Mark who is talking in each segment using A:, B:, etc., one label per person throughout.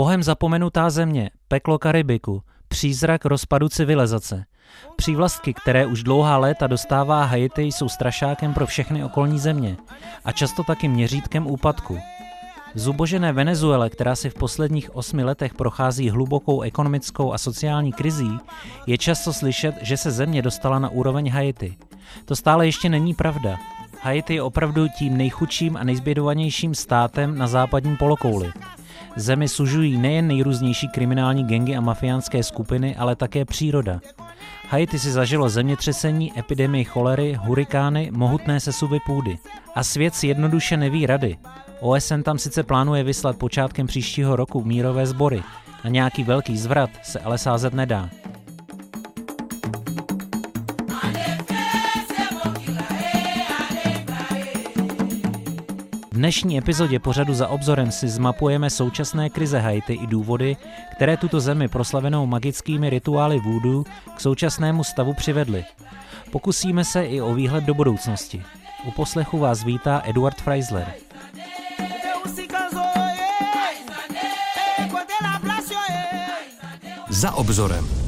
A: Bohem zapomenutá země, peklo Karibiku, přízrak rozpadu civilizace. Přívlastky, které už dlouhá léta dostává Haiti, jsou strašákem pro všechny okolní země a často taky měřítkem úpadku. Zubožené Venezuele, která si v posledních osmi letech prochází hlubokou ekonomickou a sociální krizí, je často slyšet, že se země dostala na úroveň Haiti. To stále ještě není pravda. Haiti je opravdu tím nejchudším a nejzbědovanějším státem na západním polokouli. Zemi sužují nejen nejrůznější kriminální gengy a mafiánské skupiny, ale také příroda. Haiti si zažilo zemětřesení, epidemii cholery, hurikány, mohutné sesuvy půdy. A svět si jednoduše neví rady. OSN tam sice plánuje vyslat počátkem příštího roku mírové sbory. Na nějaký velký zvrat se ale sázet nedá. Dnešní epizodě pořadu za obzorem si zmapujeme současné krize Haiti i důvody, které tuto zemi proslavenou magickými rituály voodoo k současnému stavu přivedly. Pokusíme se i o výhled do budoucnosti. U poslechu vás vítá Eduard Freisler.
B: Za obzorem.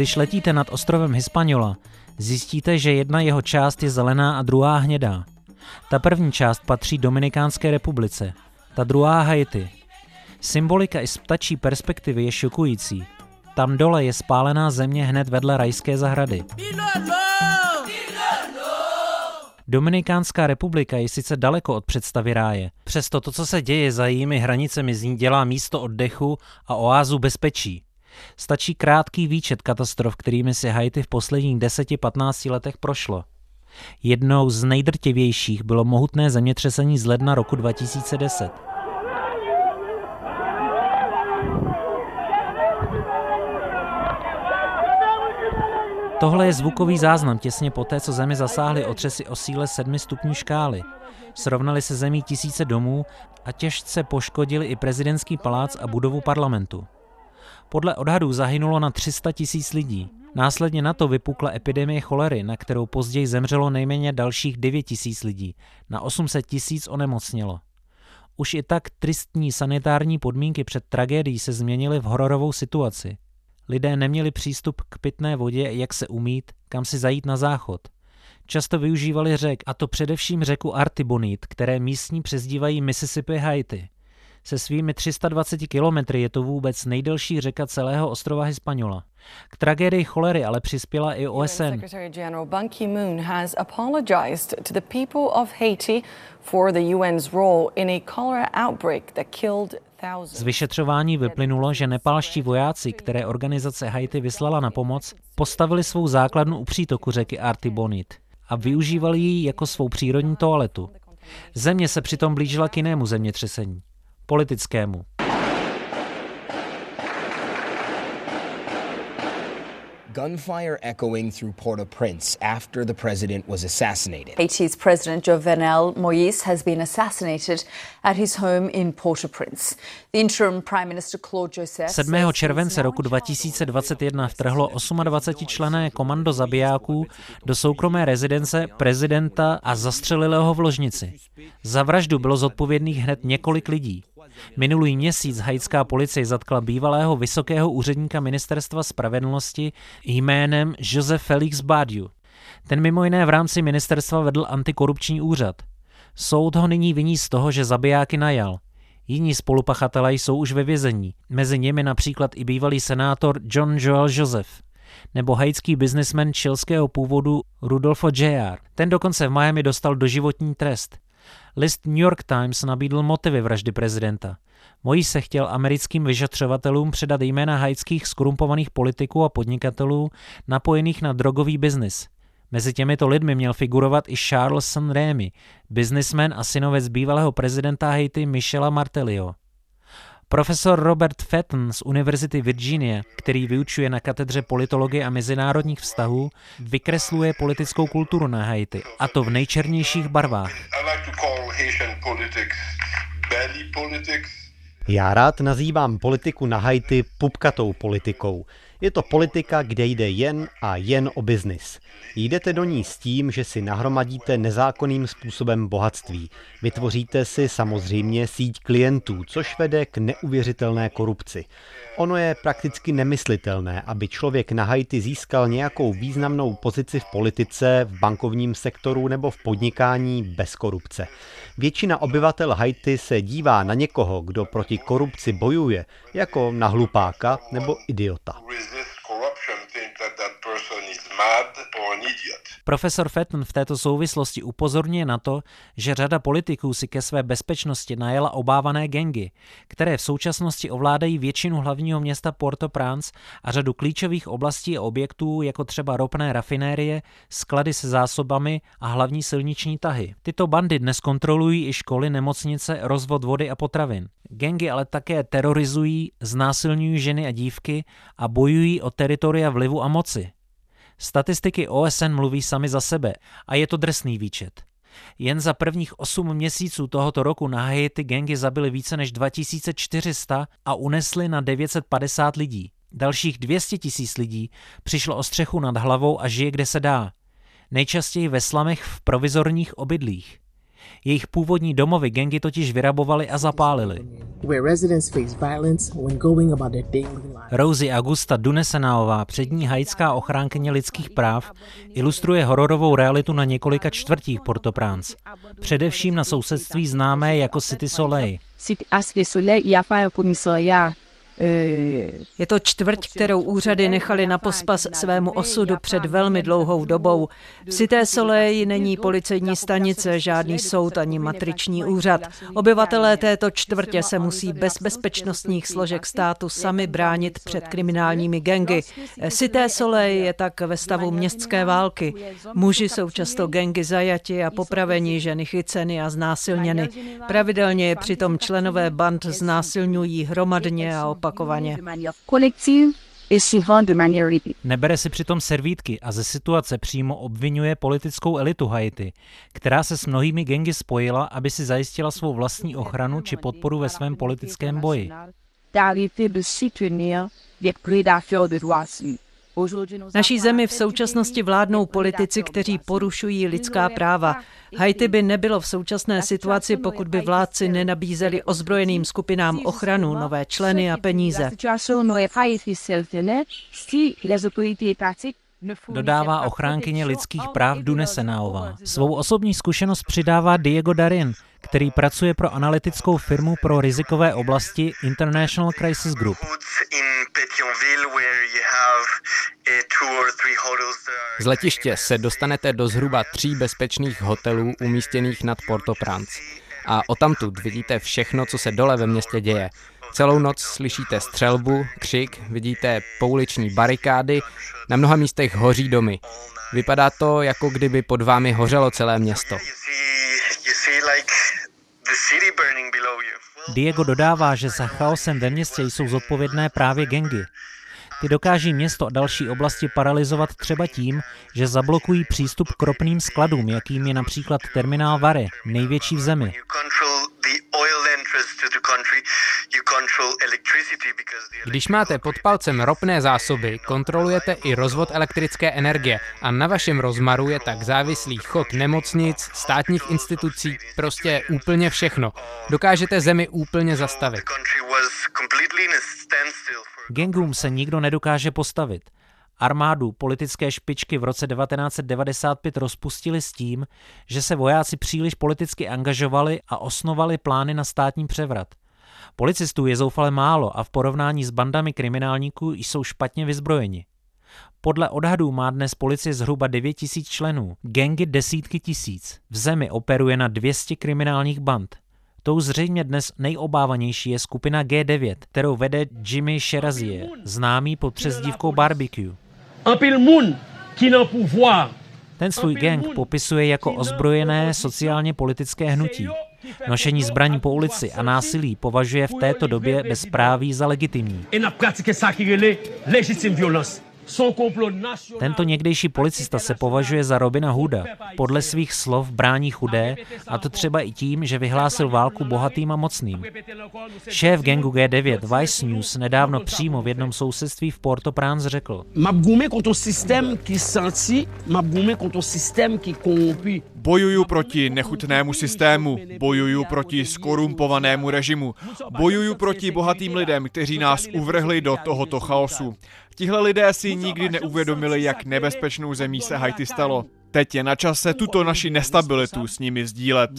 A: Když letíte nad ostrovem Hispaniola, zjistíte, že jedna jeho část je zelená a druhá hnědá. Ta první část patří Dominikánské republice, ta druhá Haiti. Symbolika i z ptačí perspektivy je šokující. Tam dole je spálená země hned vedle rajské zahrady. Dominikánská republika je sice daleko od představy ráje, přesto to, co se děje za jejími hranicemi, z ní dělá místo oddechu a oázu bezpečí. Stačí krátký výčet katastrof, kterými si Haiti v posledních 10-15 letech prošlo. Jednou z nejdrtivějších bylo mohutné zemětřesení z ledna roku 2010. Tohle je zvukový záznam těsně poté, co zemi zasáhly otřesy o síle 7 stupňů škály. Srovnali se zemí tisíce domů a těžce poškodili i prezidentský palác a budovu parlamentu. Podle odhadů zahynulo na 300 tisíc lidí. Následně na to vypukla epidemie cholery, na kterou později zemřelo nejméně dalších 9 tisíc lidí. Na 800 tisíc onemocnělo. Už i tak tristní sanitární podmínky před tragédií se změnily v hororovou situaci. Lidé neměli přístup k pitné vodě, jak se umít, kam si zajít na záchod. Často využívali řek, a to především řeku Artibonite, které místní přezdívají Mississippi Haiti – se svými 320 kilometry je to vůbec nejdelší řeka celého ostrova Hispaniola. K tragédii cholery ale přispěla i OSN. Secretary General Ban Ki-moon has apologized to the people of Haiti for the UN's role in a cholera outbreak that killed z vyšetřování vyplynulo, že nepálští vojáci, které organizace Haiti vyslala na pomoc, postavili svou základnu u přítoku řeky Artibonite a využívali ji jako svou přírodní toaletu. Země se přitom blížila k jinému zemětřesení politickému.
C: gunfire echoing through Port-au-Prince after the president was assassinated.
D: Haiti's President Jovenel Moïse has been assassinated at his home in Port-au-Prince. The interim Prime Minister Claude Joseph
A: 7. července roku 2021 vtrhlo 28 člené komando zabijáků do soukromé rezidence prezidenta a zastřelilo ho v ložnici. Za vraždu bylo zodpovědných hned několik lidí. Minulý měsíc haitská policie zatkla bývalého vysokého úředníka ministerstva spravedlnosti jménem Joseph Felix Badiu. Ten mimo jiné v rámci ministerstva vedl antikorupční úřad. Soud ho nyní viní z toho, že zabijáky najal. Jiní spolupachatelé jsou už ve vězení, mezi nimi například i bývalý senátor John Joel Joseph nebo haitský biznismen čilského původu Rudolfo J.R. Ten dokonce v Miami dostal doživotní trest. List New York Times nabídl motivy vraždy prezidenta. Mojí se chtěl americkým vyšetřovatelům předat jména haitských skorumpovaných politiků a podnikatelů napojených na drogový biznis. Mezi těmito lidmi měl figurovat i Charles Sanremy, biznismen a synovec bývalého prezidenta Haiti Michela Martelio. Profesor Robert Fetton z Univerzity Virginia, který vyučuje na katedře politologie a mezinárodních vztahů, vykresluje politickou kulturu na Haiti, a to v nejčernějších barvách.
B: Já rád nazývám politiku na Haiti pupkatou politikou. Je to politika, kde jde jen a jen o biznis. Jdete do ní s tím, že si nahromadíte nezákonným způsobem bohatství. Vytvoříte si samozřejmě síť klientů, což vede k neuvěřitelné korupci. Ono je prakticky nemyslitelné, aby člověk na Haiti získal nějakou významnou pozici v politice, v bankovním sektoru nebo v podnikání bez korupce. Většina obyvatel Haiti se dívá na někoho, kdo proti korupci bojuje, jako na hlupáka nebo idiota.
A: think that that Profesor Fetton v této souvislosti upozorňuje na to, že řada politiků si ke své bezpečnosti najela obávané gengy, které v současnosti ovládají většinu hlavního města Port-au-Prince a řadu klíčových oblastí a objektů, jako třeba ropné rafinérie, sklady se zásobami a hlavní silniční tahy. Tyto bandy dnes kontrolují i školy, nemocnice, rozvod vody a potravin. Gengy ale také terorizují, znásilňují ženy a dívky a bojují o teritoria vlivu a moci. Statistiky OSN mluví sami za sebe a je to drsný výčet. Jen za prvních 8 měsíců tohoto roku na Haiti gengy zabili více než 2400 a unesli na 950 lidí. Dalších 200 tisíc lidí přišlo o střechu nad hlavou a žije kde se dá. Nejčastěji ve slamech v provizorních obydlích. Jejich původní domovy gengy totiž vyrabovali a zapálili. Rosie Augusta Dunesenaová, přední haitská ochránkyně lidských práv, ilustruje hororovou realitu na několika čtvrtích Port-au-Prince. Především na sousedství známé jako City Soleil.
E: Je to čtvrť, kterou úřady nechali na pospas svému osudu před velmi dlouhou dobou. V Cité Soleil není policejní stanice, žádný soud ani matriční úřad. Obyvatelé této čtvrtě se musí bez bezpečnostních složek státu sami bránit před kriminálními gengy. Cité Soleil je tak ve stavu městské války. Muži jsou často gengy zajati a popraveni, ženy chyceny a znásilněny. Pravidelně je přitom členové band znásilňují hromadně a opak opakovaně.
A: Nebere si přitom servítky a ze situace přímo obvinuje politickou elitu Haiti, která se s mnohými gengy spojila, aby si zajistila svou vlastní ochranu či podporu ve svém politickém boji.
E: Naší zemi v současnosti vládnou politici, kteří porušují lidská práva. Haiti by nebylo v současné situaci, pokud by vládci nenabízeli ozbrojeným skupinám ochranu, nové členy a peníze.
A: Dodává ochránkyně lidských práv Dunesenaová. Svou osobní zkušenost přidává Diego Darin, který pracuje pro analytickou firmu pro rizikové oblasti International Crisis Group.
F: Z letiště se dostanete do zhruba tří bezpečných hotelů umístěných nad Port-au-Prince. A o tamtud vidíte všechno, co se dole ve městě děje. Celou noc slyšíte střelbu, křik, vidíte pouliční barikády, na mnoha místech hoří domy. Vypadá to, jako kdyby pod vámi hořelo celé město.
A: Diego dodává, že za chaosem ve městě jsou zodpovědné právě gengy. Ty dokáží město a další oblasti paralizovat třeba tím, že zablokují přístup k ropným skladům, jakým je například terminál Vary, největší v zemi.
F: Když máte pod palcem ropné zásoby, kontrolujete i rozvod elektrické energie a na vašem rozmaru je tak závislý chod nemocnic, státních institucí, prostě úplně všechno. Dokážete zemi úplně zastavit.
A: Gangům se nikdo nedokáže postavit. Armádu politické špičky v roce 1995 rozpustili s tím, že se vojáci příliš politicky angažovali a osnovali plány na státní převrat. Policistů je zoufale málo a v porovnání s bandami kriminálníků jsou špatně vyzbrojeni. Podle odhadů má dnes policie zhruba 9 tisíc členů, gengy desítky tisíc. V zemi operuje na 200 kriminálních band. Tou zřejmě dnes nejobávanější je skupina G9, kterou vede Jimmy Sherazier, známý pod přezdívkou Barbecue. Ten svůj gang popisuje jako ozbrojené sociálně politické hnutí. Nošení zbraní po ulici a násilí považuje v této době bezpráví za legitimní. Tento někdejší policista se považuje za Robina Hooda. Podle svých slov brání chudé, a to třeba i tím, že vyhlásil válku bohatým a mocným. Šéf gangu G9 Vice News nedávno přímo v jednom sousedství v Port-au-Prince řekl.
G: Bojuju proti nechutnému systému, bojuju proti skorumpovanému režimu, bojuju proti bohatým lidem, kteří nás uvrhli do tohoto chaosu. Tihle lidé si nikdy neuvědomili, jak nebezpečnou zemí se Haiti stalo. Teď je na čase tuto naši nestabilitu s nimi sdílet.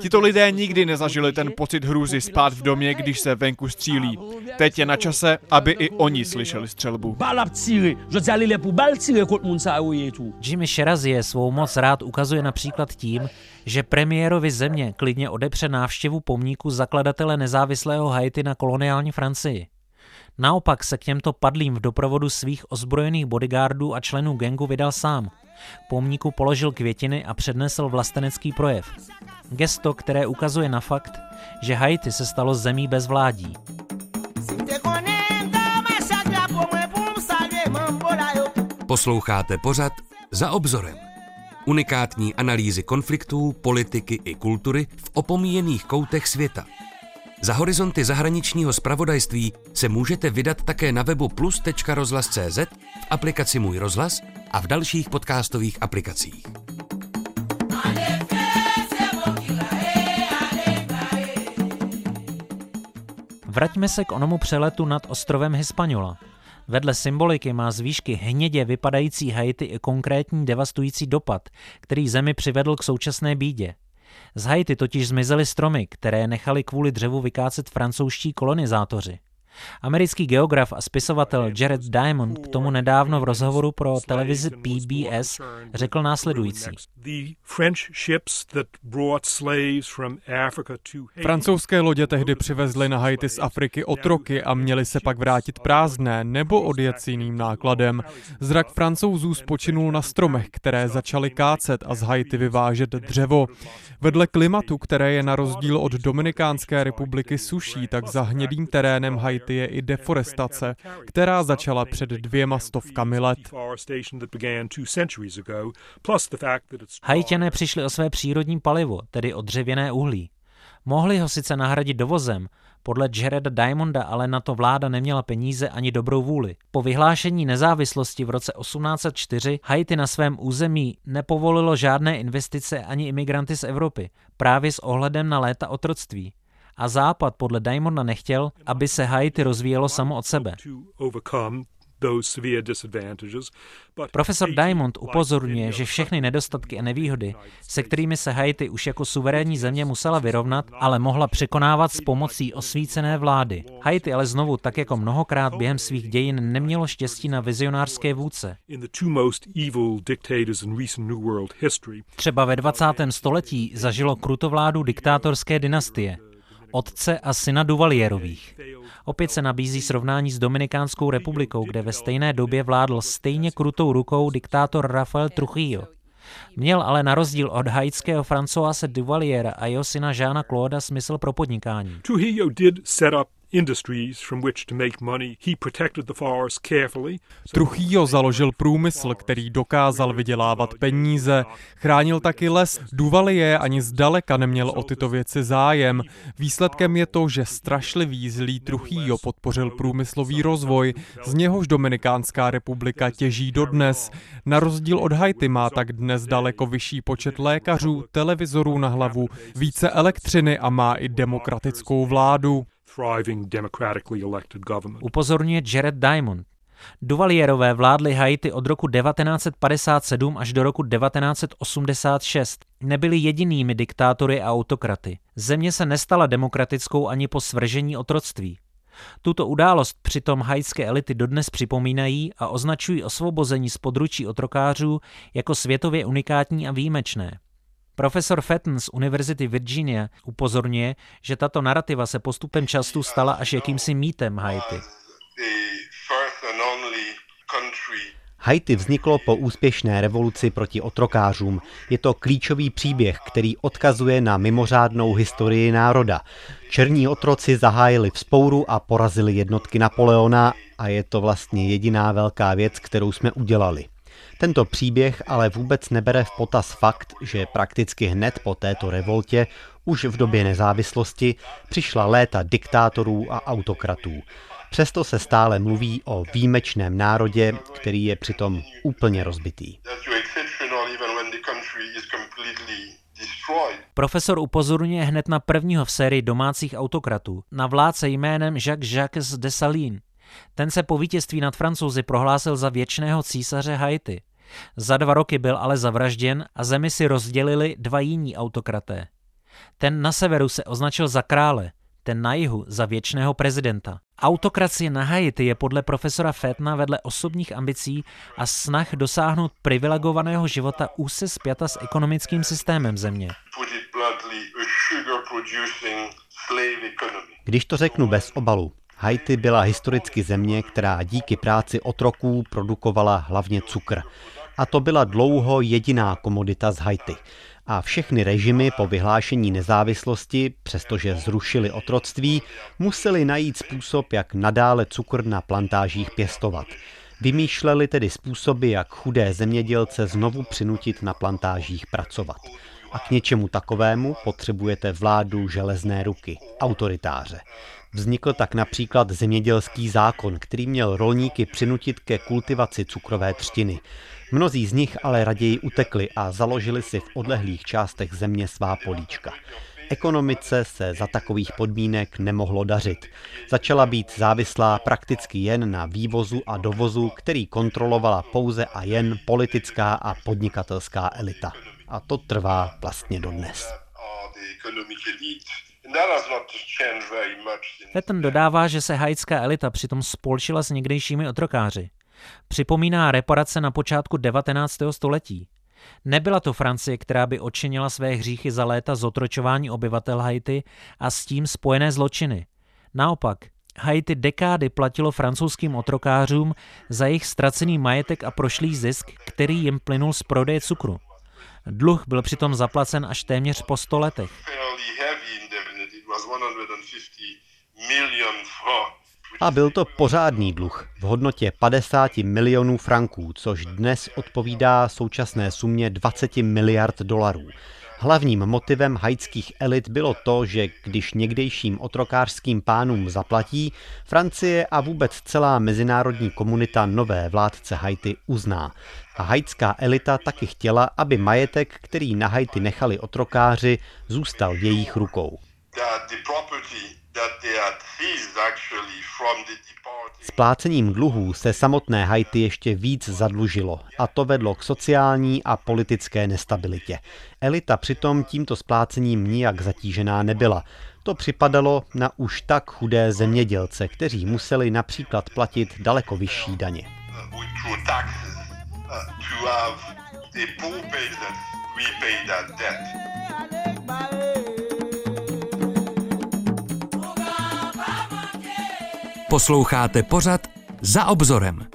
G: Tito lidé nikdy nezažili ten pocit hrůzy spát v domě, když se venku střílí. Teď je na čase, aby i oni slyšeli střelbu.
A: Jimmy Sherazie svou moc rád ukazuje například tím, že premiérovi země klidně odepře návštěvu pomníku zakladatele nezávislého Haiti na koloniální Francii. Naopak se k těmto padlým v doprovodu svých ozbrojených bodyguardů a členů gengu vydal sám. Pomníku položil květiny a přednesl vlastenecký projev. Gesto, které ukazuje na fakt, že Haiti se stalo zemí bez vládí.
H: Posloucháte pořad Za obzorem. Unikátní analýzy konfliktů, politiky i kultury v opomíjených koutech světa – za horizonty zahraničního spravodajství se můžete vydat také na webu plus.rozhlas.cz, v aplikaci Můj rozhlas a v dalších podcastových aplikacích.
A: Vraťme se k onomu přeletu nad ostrovem Hispaniola. Vedle symboliky má z výšky hnědě vypadající Haiti i konkrétní devastující dopad, který zemi přivedl k současné bídě. Z Haiti totiž zmizely stromy, které nechali kvůli dřevu vykácet francouzští kolonizátoři. Americký geograf a spisovatel Jared Diamond k tomu nedávno v rozhovoru pro televizi PBS řekl následující.
G: Francouzské lodě tehdy přivezly na Haiti z Afriky otroky a měli se pak vrátit prázdné nebo odjet s jiným nákladem. Zrak francouzů spočinul na stromech, které začaly kácet a z Haiti vyvážet dřevo. Vedle klimatu, které je na rozdíl od Dominikánské republiky suší, tak za hnědým terénem Haiti je i deforestace, která začala před dvěma stovkami let.
A: Haitiané přišli o své přírodní palivo, tedy o dřevěné uhlí. Mohli ho sice nahradit dovozem, podle Jareda Diamonda ale na to vláda neměla peníze ani dobrou vůli. Po vyhlášení nezávislosti v roce 1804 Haiti na svém území nepovolilo žádné investice ani imigranty z Evropy, právě s ohledem na léta otroctví. A Západ podle Diamonda nechtěl, aby se Haiti rozvíjelo samo od sebe. Profesor Diamond upozorňuje, že všechny nedostatky a nevýhody, se kterými se Haiti už jako suverénní země musela vyrovnat, ale mohla překonávat s pomocí osvícené vlády. Haiti ale znovu, tak jako mnohokrát během svých dějin, nemělo štěstí na vizionářské vůdce. Třeba ve 20. století zažilo krutovládu diktátorské dynastie, otce a syna Duvalierových. Opět se nabízí srovnání s Dominikánskou republikou, kde ve stejné době vládl stejně krutou rukou diktátor Rafael Trujillo. Měl ale na rozdíl od haitského Francoise Duvaliera a jeho syna Žána Claude smysl pro podnikání. Trujillo did set up
G: Truchýho založil průmysl, který dokázal vydělávat peníze. Chránil taky les. Duvalier ani zdaleka neměl o tyto věci zájem. Výsledkem je to, že strašlivý zlý Truchýho podpořil průmyslový rozvoj, z něhož Dominikánská republika těží dodnes. Na rozdíl od Haiti má tak dnes daleko vyšší počet lékařů, televizorů na hlavu, více elektřiny a má i demokratickou vládu.
A: Upozorňuje Jared Diamond. Duvalierové vládli Haiti od roku 1957 až do roku 1986. Nebyli jedinými diktátory a autokraty. Země se nestala demokratickou ani po svržení otroctví. Tuto událost přitom haitské elity dodnes připomínají a označují osvobození z područí otrokářů jako světově unikátní a výjimečné. Profesor Fenton z Univerzity Virginia upozorňuje, že tato narrativa se postupem času stala až jakýmsi mýtem Haiti.
B: Haiti vzniklo po úspěšné revoluci proti otrokářům. Je to klíčový příběh, který odkazuje na mimořádnou historii národa. Černí otroci zahájili vzpouru a porazili jednotky Napoleona a je to vlastně jediná velká věc, kterou jsme udělali. Tento příběh ale vůbec nebere v potaz fakt, že prakticky hned po této revoltě, už v době nezávislosti, přišla léta diktátorů a autokratů. Přesto se stále mluví o výjimečném národě, který je přitom úplně rozbitý.
A: Profesor upozorňuje hned na prvního v sérii domácích autokratů, na vládce jménem Jacques Jacques de Salines. Ten se po vítězství nad Francouzi prohlásil za věčného císaře Haiti. Za dva roky byl ale zavražděn a zemi si rozdělili dva jiní autokraté. Ten na severu se označil za krále, ten na jihu za věčného prezidenta. Autokracie na Haiti je podle profesora Fetna vedle osobních ambicí a snah dosáhnout privilegovaného života úse spjata s ekonomickým systémem země.
B: Když to řeknu bez obalu, Haiti byla historicky země, která díky práci otroků produkovala hlavně cukr. A to byla dlouho jediná komodita z Haiti a všechny režimy po vyhlášení nezávislosti, přestože zrušili otroctví, museli najít způsob, jak nadále cukr na plantážích pěstovat. Vymýšleli tedy způsoby, jak chudé zemědělce znovu přinutit na plantážích pracovat. A k něčemu takovému potřebujete vládu železné ruky, autoritáře. Vznikl tak například zemědělský zákon, který měl rolníky přinutit ke kultivaci cukrové třtiny. Mnozí z nich ale raději utekli a založili si v odlehlých částech země svá políčka. Ekonomice se za takových podmínek nemohlo dařit. Začala být závislá prakticky jen na vývozu a dovozu, který kontrolovala pouze a jen politická a podnikatelská elita. A to trvá vlastně dodnes.
A: Fetten dodává, že se haitská elita přitom spolčila s někdejšími otrokáři. Připomíná reparace na počátku 19. století. Nebyla to Francie, která by odčinila své hříchy za léta zotročování obyvatel Haiti a s tím spojené zločiny. Naopak, Haiti dekády platilo francouzským otrokářům za jejich ztracený majetek a prošlý zisk, který jim plynul z prodeje cukru. Dluh byl přitom zaplacen až téměř po sto letech.
B: A byl to pořádný dluh v hodnotě 50 milionů franků, což dnes odpovídá současné sumě 20 miliard dolarů. Hlavním motivem haitských elit bylo to, že když někdejším otrokářským pánům zaplatí, Francie a vůbec celá mezinárodní komunita nové vládce Haiti uzná. A haitská elita taky chtěla, aby majetek, který na Haiti nechali otrokáři, zůstal v jejich rukou. Splácením dluhů se samotné Haiti ještě víc zadlužilo a to vedlo k sociální a politické nestabilitě. Elita přitom tímto splácením nijak zatížená nebyla. To připadalo na už tak chudé zemědělce, kteří museli například platit daleko vyšší daně.
H: Posloucháte pořad za obzorem.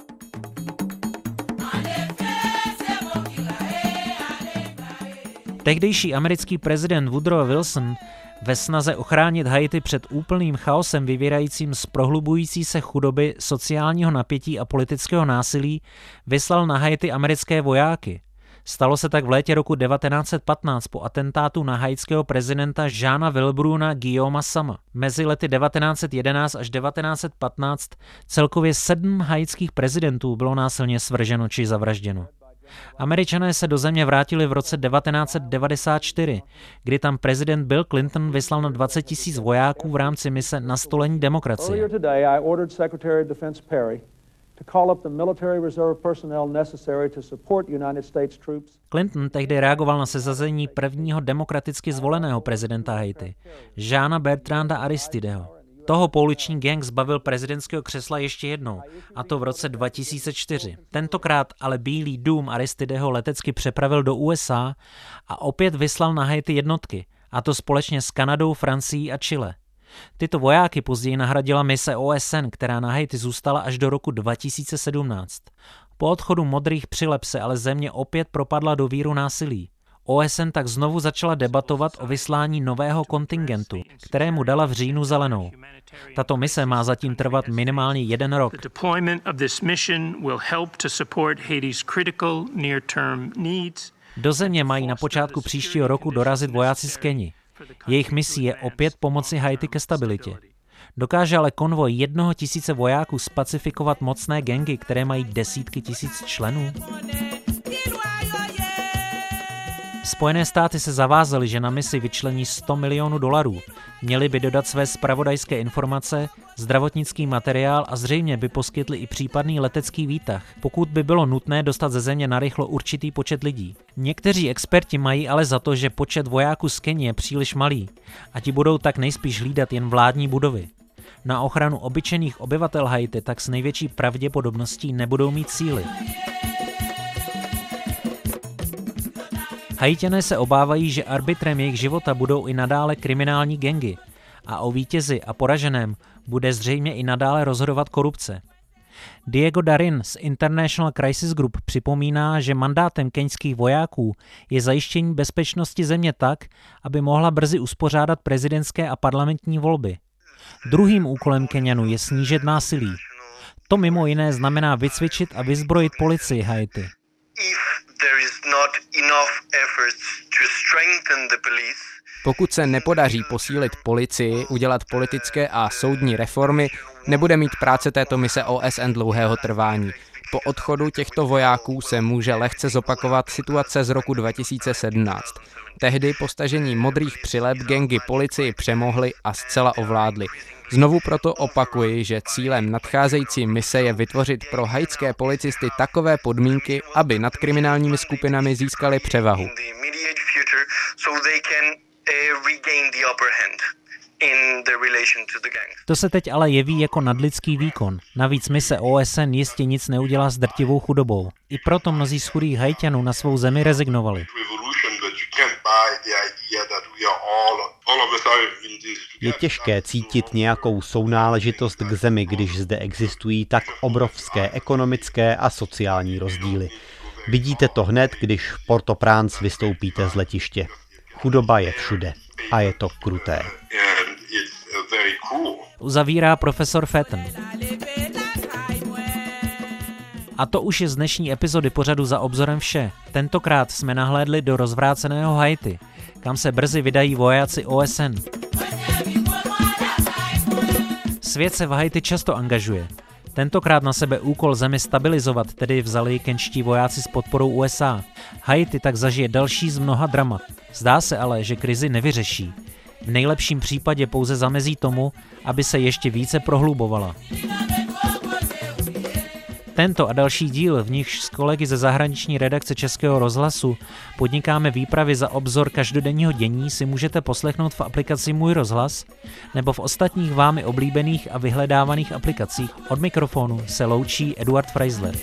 A: Tehdejší americký prezident Woodrow Wilson ve snaze ochránit Haiti před úplným chaosem vyvírajícím z prohlubující se chudoby, sociálního napětí a politického násilí vyslal na Haiti americké vojáky. Stalo se tak v létě roku 1915 po atentátu na haitského prezidenta Žána Wilbruna Guillaume Sama. Mezi lety 1911 až 1915 celkově sedm haitských prezidentů bylo násilně svrženo či zavražděno. Američané se do země vrátili v roce 1994, kdy tam prezident Bill Clinton vyslal na 20 tisíc vojáků v rámci mise nastolení demokracie. Clinton tehdy reagoval na sezazení prvního demokraticky zvoleného prezidenta Haiti, Žána Bertranda Aristideho. Toho pouliční gang zbavil prezidentského křesla ještě jednou, a to v roce 2004. Tentokrát ale Bílý dům Aristideho letecky přepravil do USA a opět vyslal na Haiti jednotky, a to společně s Kanadou, Francií a Chile. Tyto vojáky později nahradila mise OSN, která na Haiti zůstala až do roku 2017. Po odchodu modrých přilep se ale země opět propadla do víru násilí. OSN tak znovu začala debatovat o vyslání nového kontingentu, kterému dala v říjnu zelenou. Tato mise má zatím trvat minimálně jeden rok. Do země mají na počátku příštího roku dorazit vojáci z Keni. Jejich misí je opět pomoci Haiti ke stabilitě. Dokáže ale konvoj jednoho tisíce vojáků spacifikovat mocné gengy, které mají desítky tisíc členů? Spojené státy se zavázaly, že na misi vyčlení 100 milionů dolarů. Měli by dodat své spravodajské informace, zdravotnický materiál a zřejmě by poskytli i případný letecký výtah, pokud by bylo nutné dostat ze země narychlo určitý počet lidí. Někteří experti mají ale za to, že počet vojáků z Kenie je příliš malý a ti budou tak nejspíš hlídat jen vládní budovy. Na ochranu obyčejných obyvatel Haiti tak s největší pravděpodobností nebudou mít síly. Haitiané se obávají, že arbitrem jejich života budou i nadále kriminální gengy a o vítězi a poraženém bude zřejmě i nadále rozhodovat korupce. Diego Darin z International Crisis Group připomíná, že mandátem keňských vojáků je zajištění bezpečnosti země tak, aby mohla brzy uspořádat prezidentské a parlamentní volby. Druhým úkolem Keňanů je snížit násilí. To mimo jiné znamená vycvičit a vyzbrojit policii Haiti.
F: Pokud se nepodaří posílit policii, udělat politické a soudní reformy, nebude mít práce této mise OSN dlouhého trvání. Po odchodu těchto vojáků se může lehce zopakovat situace z roku 2017. Tehdy postažení modrých přileb gengy policii přemohly a zcela ovládly. Znovu proto opakuji, že cílem nadcházející mise je vytvořit pro haitské policisty takové podmínky, aby nad kriminálními skupinami získali převahu.
A: To se teď ale jeví jako nadlidský výkon. Navíc mise OSN jistě nic neudělá s drtivou chudobou. I proto mnozí z chudých hajťanů na svou zemi rezignovali.
B: Je těžké cítit nějakou sounáležitost k zemi, když zde existují tak obrovské ekonomické a sociální rozdíly. Vidíte to hned, když v Port-au-Prince vystoupíte z letiště. Chudoba je všude a je to kruté.
A: Uzavírá profesor Fetten. A to už je z dnešní epizody pořadu za obzorem vše. Tentokrát jsme nahlédli do rozvráceného Haiti, kam se brzy vydají vojáci OSN. Svět se v Haiti často angažuje. Tentokrát na sebe úkol zemi stabilizovat tedy vzali kenčtí vojáci s podporou USA. Haiti tak zažije další z mnoha dramat. Zdá se ale, že krizi nevyřeší. V nejlepším případě pouze zamezí tomu, aby se ještě více prohlubovala. Tento a další díl, v nichž s kolegy ze zahraniční redakce Českého rozhlasu podnikáme výpravy za obzor každodenního dění, si můžete poslechnout v aplikaci Můj rozhlas nebo v ostatních vámi oblíbených a vyhledávaných aplikacích. Od mikrofonu se loučí Eduard Freisler.